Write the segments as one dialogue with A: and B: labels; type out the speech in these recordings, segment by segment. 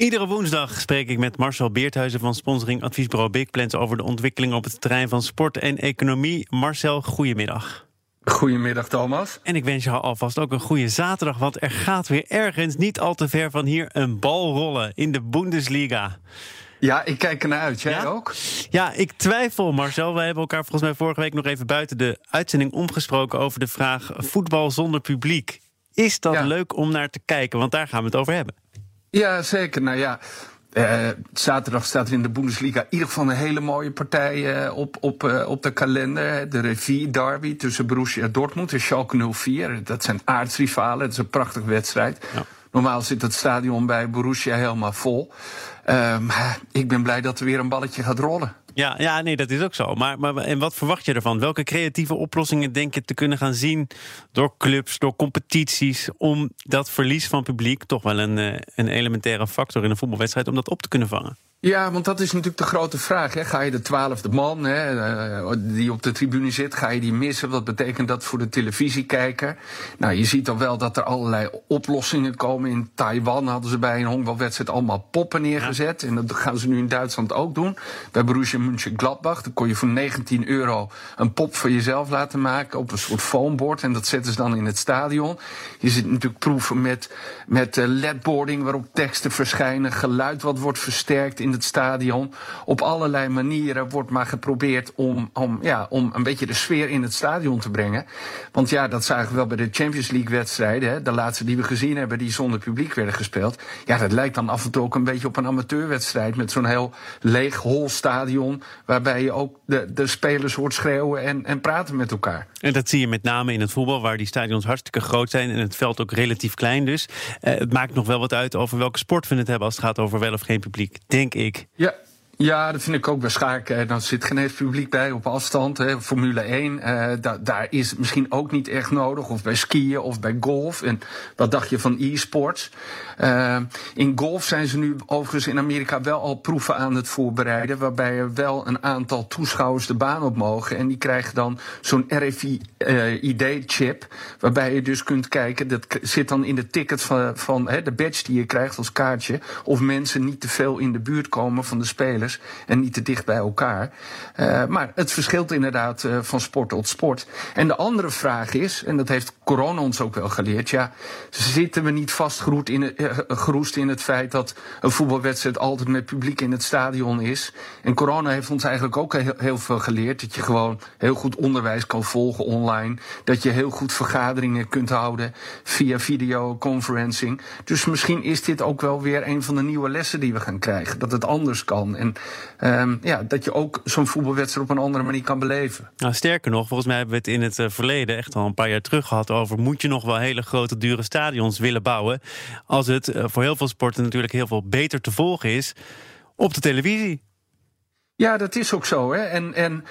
A: Iedere woensdag spreek ik met Marcel Beerthuizen van sponsoring adviesbureau Big Plans over de ontwikkeling op het terrein van sport en economie. Marcel, goedemiddag.
B: Goedemiddag Thomas.
A: En ik wens je alvast ook een goede zaterdag, want er gaat weer ergens niet al te ver van hier een bal rollen in de Bundesliga.
B: Ja, ik kijk ernaar uit. Jij ook?
A: Ja, ik twijfel, Marcel. We hebben elkaar volgens mij vorige week nog even buiten de uitzending omgesproken over de vraag voetbal zonder publiek. Is dat leuk om naar te kijken? Want daar gaan we het over hebben.
B: Ja, zeker. Nou ja, uh, zaterdag staat er in de Bundesliga in ieder geval een hele mooie partij uh, op, op, uh, op de kalender. De Revie Derby tussen Borussia Dortmund en Schalke 04. Dat zijn aardsrivalen. Het is een prachtige wedstrijd. Ja. Normaal zit het stadion bij Borussia helemaal vol. maar ik ben blij dat er weer een balletje gaat rollen.
A: Ja, ja, nee, dat is ook zo. Maar, maar en wat verwacht je ervan? Welke creatieve oplossingen denk je te kunnen gaan zien door clubs, door competities, om dat verlies van publiek, toch wel een, een elementaire factor in een voetbalwedstrijd, om dat op te kunnen vangen?
B: Ja, want dat is natuurlijk de grote vraag. Hè. Ga je de twaalfde man hè, eh, die op de tribune zit, ga je die missen? Wat betekent dat voor de televisiekijker? Nou, je ziet dan wel dat er allerlei oplossingen komen. In Taiwan hadden ze bij een honkbalwedstrijd allemaal poppen neergezet. En dat gaan ze nu in Duitsland ook doen. Bij Borussia Mönchengladbach, dan kon je voor 19 euro een pop voor jezelf laten maken op een soort foambord. En dat zetten ze dan in het stadion. Je zit natuurlijk proeven met, met eh, ledboarding waarop teksten verschijnen, geluid wat wordt versterkt in het stadion. Op allerlei manieren wordt maar geprobeerd om, om, ja, om een beetje de sfeer in het stadion te brengen. Want ja, dat zagen we wel bij de Champions League wedstrijden. De laatste die we gezien hebben, die zonder publiek werden gespeeld. Ja, dat lijkt dan af en toe ook een beetje op een amateurwedstrijd. Met zo'n heel leeg, hol stadion. Waarbij je ook de, de spelers hoort schreeuwen en, en praten met elkaar.
A: En dat zie je met name in het voetbal, waar die stadions hartstikke groot zijn. En het veld ook relatief klein dus. Uh, het maakt nog wel wat uit over welke sport we het hebben als het gaat over wel of geen publiek, denk
B: Ja, ja, dat vind ik ook bij schaken. Dan zit geen eens publiek bij op afstand. Hè. Formule 1, uh, da daar is misschien ook niet echt nodig. Of bij skiën of bij golf. En wat dacht je van e-sports? Uh, in golf zijn ze nu overigens in Amerika wel al proeven aan het voorbereiden. Waarbij er wel een aantal toeschouwers de baan op mogen. En die krijgen dan zo'n RFID-chip. Uh, waarbij je dus kunt kijken. Dat zit dan in de ticket van, van hè, de badge die je krijgt als kaartje. Of mensen niet te veel in de buurt komen van de spelers en niet te dicht bij elkaar. Uh, maar het verschilt inderdaad uh, van sport tot sport. En de andere vraag is, en dat heeft corona ons ook wel geleerd, ja, zitten we niet vastgeroest in, het, uh, in het feit dat een voetbalwedstrijd altijd met publiek in het stadion is? En corona heeft ons eigenlijk ook heel, heel veel geleerd dat je gewoon heel goed onderwijs kan volgen online, dat je heel goed vergaderingen kunt houden via videoconferencing. Dus misschien is dit ook wel weer een van de nieuwe lessen die we gaan krijgen, dat het anders kan. En um, ja, dat je ook zo'n voetbalwedstrijd op een andere manier kan beleven.
A: Nou, sterker nog, volgens mij hebben we het in het uh, verleden echt al een paar jaar terug gehad over moet je nog wel hele grote, dure stadions willen bouwen. Als het uh, voor heel veel sporten natuurlijk heel veel beter te volgen is op de televisie.
B: Ja, dat is ook zo. Hè? En, en,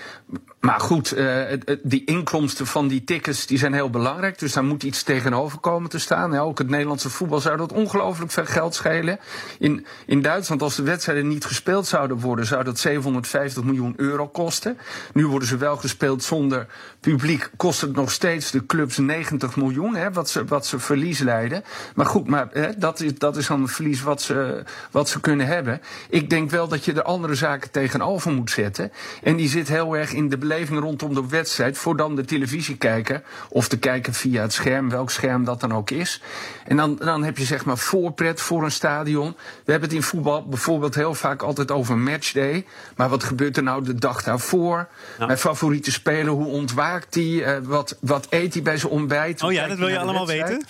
B: maar goed, uh, die inkomsten van die tickets die zijn heel belangrijk. Dus daar moet iets tegenover komen te staan. Ook het Nederlandse voetbal zou dat ongelooflijk veel geld schelen. In, in Duitsland, als de wedstrijden niet gespeeld zouden worden, zou dat 750 miljoen euro kosten. Nu worden ze wel gespeeld zonder publiek. Kost het nog steeds de clubs 90 miljoen, hè, wat, ze, wat ze verlies leiden. Maar goed, maar, hè, dat, is, dat is dan het verlies wat ze, wat ze kunnen hebben. Ik denk wel dat je er andere zaken tegenover moet zetten. En die zit heel erg in de beleving rondom de wedstrijd. Voor dan de televisiekijker. Of te kijken via het scherm, welk scherm dat dan ook is. En dan, dan heb je zeg maar voorpret voor een stadion. We hebben het in voetbal bijvoorbeeld heel vaak altijd over matchday. Maar wat gebeurt er nou de dag daarvoor? Ja. Mijn favoriete speler, hoe ontwaakt hij? Uh, wat, wat eet hij bij zijn ontbijt?
A: Oh ja, dat wil je allemaal weten?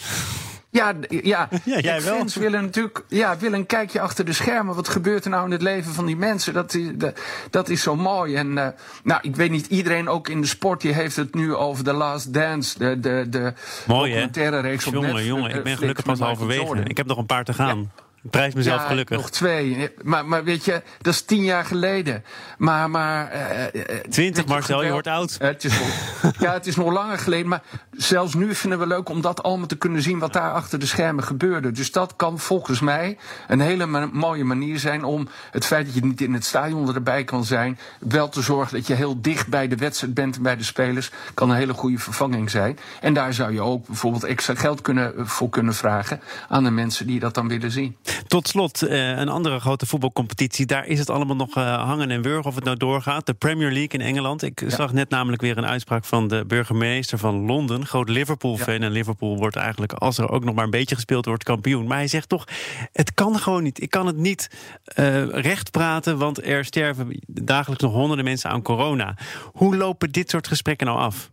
B: Ja, ja, ja jij wel. fans willen natuurlijk ja, willen een kijkje achter de schermen. Wat gebeurt er nou in het leven van die mensen? Dat, dat, dat is zo mooi. En uh, nou, ik weet niet, iedereen ook in de sport die heeft het nu over The Last Dance. De, de, de
A: mooi, documentaire reeks op jongen, Netflix. Jongen, ik ben gelukkig pas halverwege. Ik heb nog een paar te gaan.
B: Ja.
A: Prijs mezelf
B: ja,
A: gelukkig.
B: Nog twee. Maar, maar weet je, dat is tien jaar geleden. Maar. maar
A: uh, Twintig, Marcel, je wordt oud.
B: het is nog, ja, het is nog langer geleden. Maar zelfs nu vinden we leuk om dat allemaal te kunnen zien. wat daar achter de schermen gebeurde. Dus dat kan volgens mij een hele mooie manier zijn. om het feit dat je niet in het stadion erbij kan zijn. wel te zorgen dat je heel dicht bij de wedstrijd bent en bij de spelers. kan een hele goede vervanging zijn. En daar zou je ook bijvoorbeeld extra geld kunnen, voor kunnen vragen. aan de mensen die dat dan willen zien.
A: Tot slot, eh, een andere grote voetbalcompetitie. Daar is het allemaal nog eh, hangen en wurgen of het nou doorgaat. De Premier League in Engeland. Ik zag net namelijk weer een uitspraak van de burgemeester van Londen. Groot Liverpool-fan. En Liverpool wordt eigenlijk, als er ook nog maar een beetje gespeeld wordt, kampioen. Maar hij zegt toch, het kan gewoon niet. Ik kan het niet uh, recht praten, want er sterven dagelijks nog honderden mensen aan corona. Hoe lopen dit soort gesprekken nou af?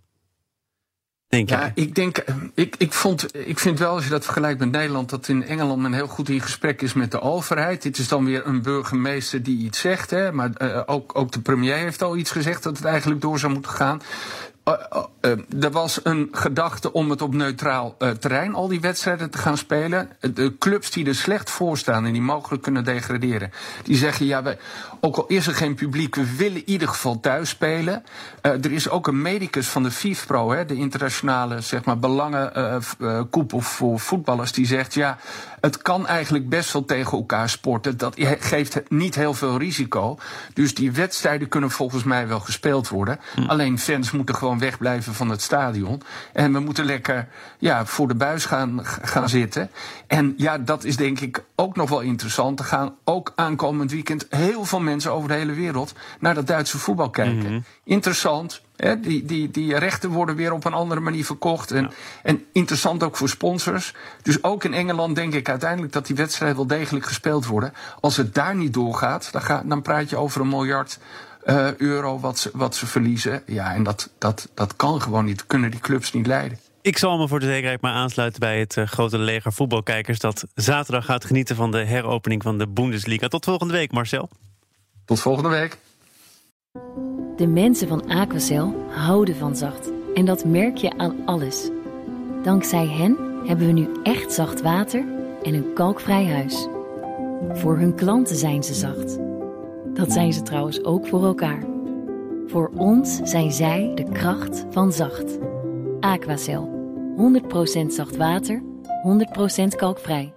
B: Denk ja, ik denk, ik, ik, vond, ik vind wel, als je dat vergelijkt met Nederland, dat in Engeland men heel goed in gesprek is met de overheid. Dit is dan weer een burgemeester die iets zegt, hè, maar uh, ook, ook de premier heeft al iets gezegd dat het eigenlijk door zou moeten gaan. Uh, uh, er was een gedachte om het op neutraal uh, terrein, al die wedstrijden te gaan spelen. De clubs die er slecht voor staan en die mogelijk kunnen degraderen, die zeggen: ja, wij, ook al is er geen publiek, we willen in ieder geval thuis spelen. er is ook een medicus van de FIFPro, hè, de internationale zeg maar, belangenkoepel voor voetballers, die zegt: ja, het kan eigenlijk best wel tegen elkaar sporten. Dat geeft niet heel veel risico. Dus die wedstrijden kunnen volgens mij wel gespeeld worden. Hm. Alleen fans moeten gewoon wegblijven van het stadion. En we moeten lekker ja, voor de buis gaan, gaan zitten. En ja, dat is denk ik ook nog wel interessant. Er gaan ook aankomend weekend heel veel mensen over de hele wereld naar dat Duitse voetbal kijken. Mhm. Interessant, die, die, die rechten worden weer op een andere manier verkocht. En, en interessant ook voor sponsors. Dus ook in Engeland denk ik uiteindelijk dat die wedstrijden wel degelijk gespeeld worden. Als het daar niet doorgaat, dan, ga, dan praat je over een miljard uh, euro wat ze, wat ze verliezen. Ja, en dat, dat, dat kan gewoon niet. Kunnen die clubs niet leiden.
A: Ik zal me voor de zekerheid maar aansluiten bij het uh, grote leger voetbalkijkers dat zaterdag gaat genieten van de heropening van de Bundesliga. Tot volgende week, Marcel.
B: Tot volgende week.
C: De mensen van Aquacel houden van zacht. En dat merk je aan alles. Dankzij hen hebben we nu echt zacht water en een kalkvrij huis. Voor hun klanten zijn ze zacht. Dat zijn ze trouwens ook voor elkaar. Voor ons zijn zij de kracht van zacht. Aquacel. 100% zacht water, 100% kalkvrij.